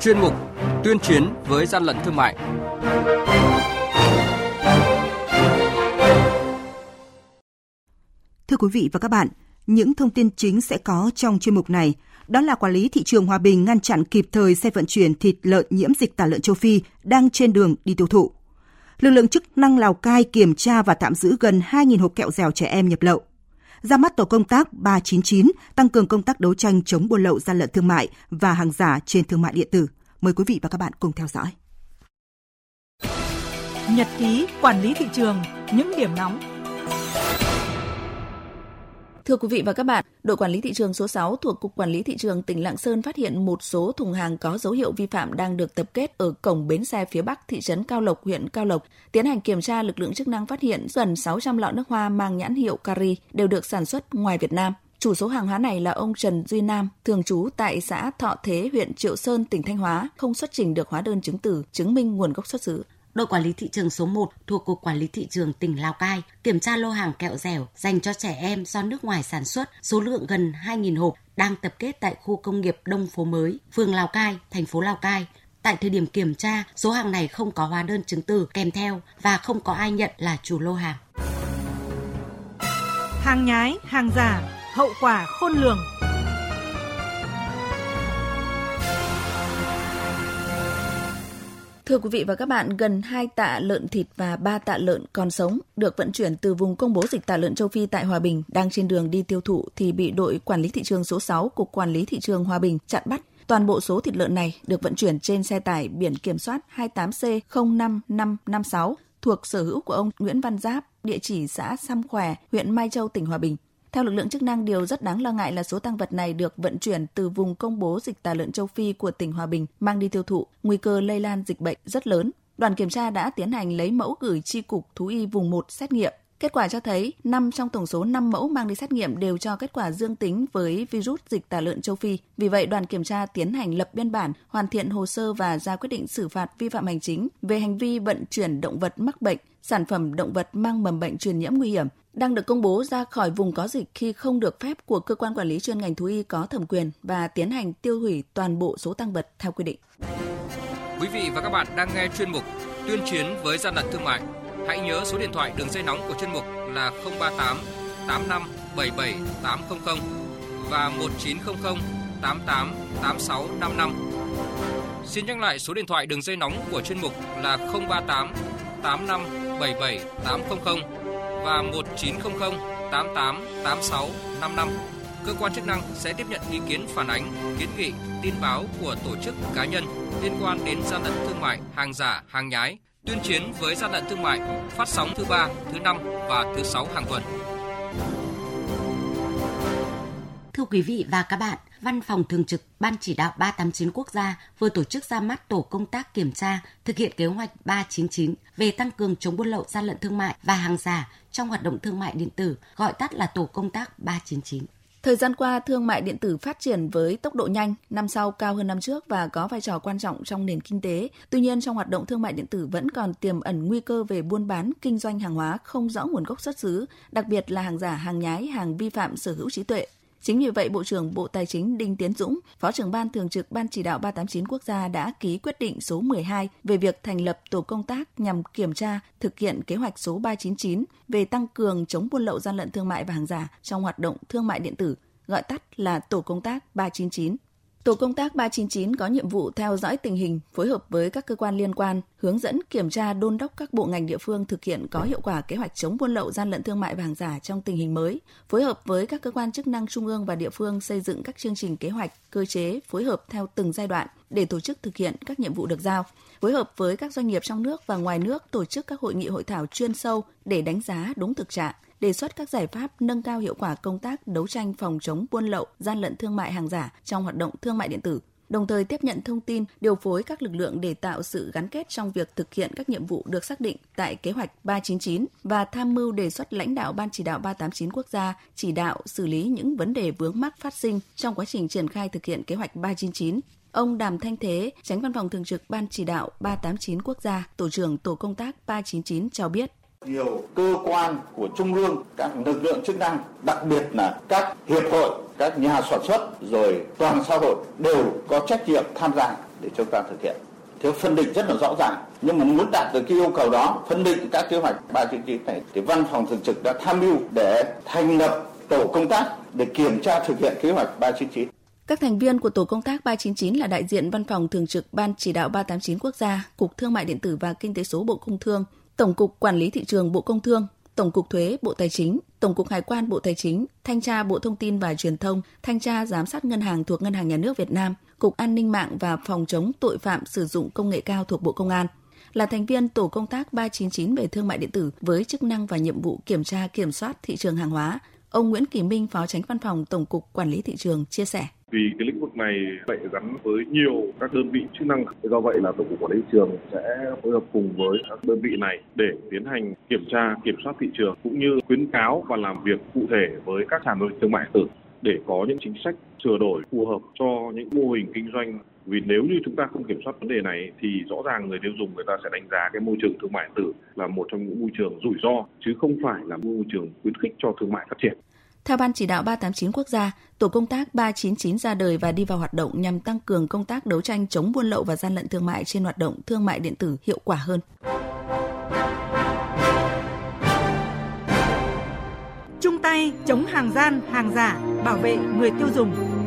chuyên mục Tuyên chiến với gian lận thương mại. Thưa quý vị và các bạn, những thông tin chính sẽ có trong chuyên mục này đó là quản lý thị trường Hòa Bình ngăn chặn kịp thời xe vận chuyển thịt lợn nhiễm dịch tả lợn châu Phi đang trên đường đi tiêu thụ. Lực lượng chức năng Lào Cai kiểm tra và tạm giữ gần 2.000 hộp kẹo dẻo trẻ em nhập lậu ra mắt tổ công tác 399 tăng cường công tác đấu tranh chống buôn lậu gian lận thương mại và hàng giả trên thương mại điện tử. Mời quý vị và các bạn cùng theo dõi. Nhật ký quản lý thị trường, những điểm nóng Thưa quý vị và các bạn, đội quản lý thị trường số 6 thuộc Cục Quản lý Thị trường tỉnh Lạng Sơn phát hiện một số thùng hàng có dấu hiệu vi phạm đang được tập kết ở cổng bến xe phía Bắc thị trấn Cao Lộc, huyện Cao Lộc. Tiến hành kiểm tra, lực lượng chức năng phát hiện gần 600 lọ nước hoa mang nhãn hiệu Cari đều được sản xuất ngoài Việt Nam. Chủ số hàng hóa này là ông Trần Duy Nam, thường trú tại xã Thọ Thế, huyện Triệu Sơn, tỉnh Thanh Hóa, không xuất trình được hóa đơn chứng từ chứng minh nguồn gốc xuất xứ đội quản lý thị trường số 1 thuộc Cục Quản lý Thị trường tỉnh Lào Cai kiểm tra lô hàng kẹo dẻo dành cho trẻ em do nước ngoài sản xuất, số lượng gần 2.000 hộp đang tập kết tại khu công nghiệp Đông Phố Mới, phường Lào Cai, thành phố Lào Cai. Tại thời điểm kiểm tra, số hàng này không có hóa đơn chứng từ kèm theo và không có ai nhận là chủ lô hàng. Hàng nhái, hàng giả, hậu quả khôn lường. Thưa quý vị và các bạn, gần 2 tạ lợn thịt và 3 tạ lợn còn sống được vận chuyển từ vùng công bố dịch tả lợn châu Phi tại Hòa Bình đang trên đường đi tiêu thụ thì bị đội quản lý thị trường số 6 của Quản lý thị trường Hòa Bình chặn bắt. Toàn bộ số thịt lợn này được vận chuyển trên xe tải biển kiểm soát 28C05556 thuộc sở hữu của ông Nguyễn Văn Giáp, địa chỉ xã Sam Khỏe, huyện Mai Châu, tỉnh Hòa Bình. Theo lực lượng chức năng, điều rất đáng lo ngại là số tăng vật này được vận chuyển từ vùng công bố dịch tả lợn châu Phi của tỉnh Hòa Bình mang đi tiêu thụ, nguy cơ lây lan dịch bệnh rất lớn. Đoàn kiểm tra đã tiến hành lấy mẫu gửi chi cục thú y vùng 1 xét nghiệm. Kết quả cho thấy 5 trong tổng số 5 mẫu mang đi xét nghiệm đều cho kết quả dương tính với virus dịch tả lợn châu Phi. Vì vậy, đoàn kiểm tra tiến hành lập biên bản, hoàn thiện hồ sơ và ra quyết định xử phạt vi phạm hành chính về hành vi vận chuyển động vật mắc bệnh, sản phẩm động vật mang mầm bệnh truyền nhiễm nguy hiểm đang được công bố ra khỏi vùng có dịch khi không được phép của cơ quan quản lý chuyên ngành thú y có thẩm quyền và tiến hành tiêu hủy toàn bộ số tăng vật theo quy định. Quý vị và các bạn đang nghe chuyên mục Tuyên chiến với gian lận thương mại. Hãy nhớ số điện thoại đường dây nóng của chuyên mục là 038 85 77 800 và 1900 88 86 55. Xin nhắc lại số điện thoại đường dây nóng của chuyên mục là 038 85 77 800 và 1900 88 86 55. Cơ quan chức năng sẽ tiếp nhận ý kiến phản ánh, kiến nghị, tin báo của tổ chức cá nhân liên quan đến gian lận thương mại, hàng giả, hàng nhái, tuyên chiến với gian lận thương mại, phát sóng thứ ba, thứ năm và thứ sáu hàng tuần. Thưa quý vị và các bạn, Văn phòng Thường trực Ban Chỉ đạo 389 Quốc gia vừa tổ chức ra mắt tổ công tác kiểm tra thực hiện kế hoạch 399 về tăng cường chống buôn lậu gian lận thương mại và hàng giả trong hoạt động thương mại điện tử, gọi tắt là tổ công tác 399. Thời gian qua, thương mại điện tử phát triển với tốc độ nhanh, năm sau cao hơn năm trước và có vai trò quan trọng trong nền kinh tế. Tuy nhiên, trong hoạt động thương mại điện tử vẫn còn tiềm ẩn nguy cơ về buôn bán, kinh doanh hàng hóa không rõ nguồn gốc xuất xứ, đặc biệt là hàng giả, hàng nhái, hàng vi phạm sở hữu trí tuệ. Chính vì vậy, Bộ trưởng Bộ Tài chính Đinh Tiến Dũng, Phó trưởng Ban Thường trực Ban Chỉ đạo 389 Quốc gia đã ký quyết định số 12 về việc thành lập tổ công tác nhằm kiểm tra, thực hiện kế hoạch số 399 về tăng cường chống buôn lậu gian lận thương mại và hàng giả trong hoạt động thương mại điện tử, gọi tắt là tổ công tác 399. Tổ công tác 399 có nhiệm vụ theo dõi tình hình, phối hợp với các cơ quan liên quan, hướng dẫn kiểm tra đôn đốc các bộ ngành địa phương thực hiện có hiệu quả kế hoạch chống buôn lậu gian lận thương mại và hàng giả trong tình hình mới, phối hợp với các cơ quan chức năng trung ương và địa phương xây dựng các chương trình kế hoạch, cơ chế phối hợp theo từng giai đoạn để tổ chức thực hiện các nhiệm vụ được giao, phối hợp với các doanh nghiệp trong nước và ngoài nước tổ chức các hội nghị hội thảo chuyên sâu để đánh giá đúng thực trạng, đề xuất các giải pháp nâng cao hiệu quả công tác đấu tranh phòng chống buôn lậu, gian lận thương mại hàng giả trong hoạt động thương mại điện tử, đồng thời tiếp nhận thông tin, điều phối các lực lượng để tạo sự gắn kết trong việc thực hiện các nhiệm vụ được xác định tại kế hoạch 399 và tham mưu đề xuất lãnh đạo Ban chỉ đạo 389 quốc gia chỉ đạo xử lý những vấn đề vướng mắc phát sinh trong quá trình triển khai thực hiện kế hoạch 399. Ông Đàm Thanh Thế, tránh văn phòng thường trực Ban chỉ đạo 389 quốc gia, tổ trưởng tổ công tác 399 cho biết nhiều cơ quan của trung ương các lực lượng chức năng đặc biệt là các hiệp hội các nhà sản xuất rồi toàn xã hội đều có trách nhiệm tham gia để chúng ta thực hiện. Thiếu phân định rất là rõ ràng nhưng mà muốn đạt được cái yêu cầu đó phân định các kế hoạch 399 này thì văn phòng thường trực đã tham mưu để thành lập tổ công tác để kiểm tra thực hiện kế hoạch 399 các thành viên của tổ công tác 399 là đại diện Văn phòng Thường trực Ban Chỉ đạo 389 Quốc gia, Cục Thương mại điện tử và Kinh tế số Bộ Công Thương, Tổng cục Quản lý thị trường Bộ Công Thương, Tổng cục Thuế Bộ Tài chính, Tổng cục Hải quan Bộ Tài chính, Thanh tra Bộ Thông tin và Truyền thông, Thanh tra Giám sát Ngân hàng thuộc Ngân hàng Nhà nước Việt Nam, Cục An ninh mạng và Phòng chống tội phạm sử dụng công nghệ cao thuộc Bộ Công an là thành viên tổ công tác 399 về thương mại điện tử với chức năng và nhiệm vụ kiểm tra kiểm soát thị trường hàng hóa. Ông Nguyễn Kỳ Minh, Phó Tránh Văn phòng Tổng cục Quản lý thị trường chia sẻ vì cái lĩnh vực này lại gắn với nhiều các đơn vị chức năng. Do vậy là tổng cục quản lý thị trường sẽ phối hợp cùng với các đơn vị này để tiến hành kiểm tra, kiểm soát thị trường, cũng như khuyến cáo và làm việc cụ thể với các sàn giao thương mại điện tử để có những chính sách sửa đổi phù hợp cho những mô hình kinh doanh. Vì nếu như chúng ta không kiểm soát vấn đề này thì rõ ràng người tiêu dùng người ta sẽ đánh giá cái môi trường thương mại điện tử là một trong những môi trường rủi ro, chứ không phải là môi trường khuyến khích cho thương mại phát triển theo Ban chỉ đạo 389 quốc gia, tổ công tác 399 ra đời và đi vào hoạt động nhằm tăng cường công tác đấu tranh chống buôn lậu và gian lận thương mại trên hoạt động thương mại điện tử hiệu quả hơn. Chung tay chống hàng gian, hàng giả, bảo vệ người tiêu dùng.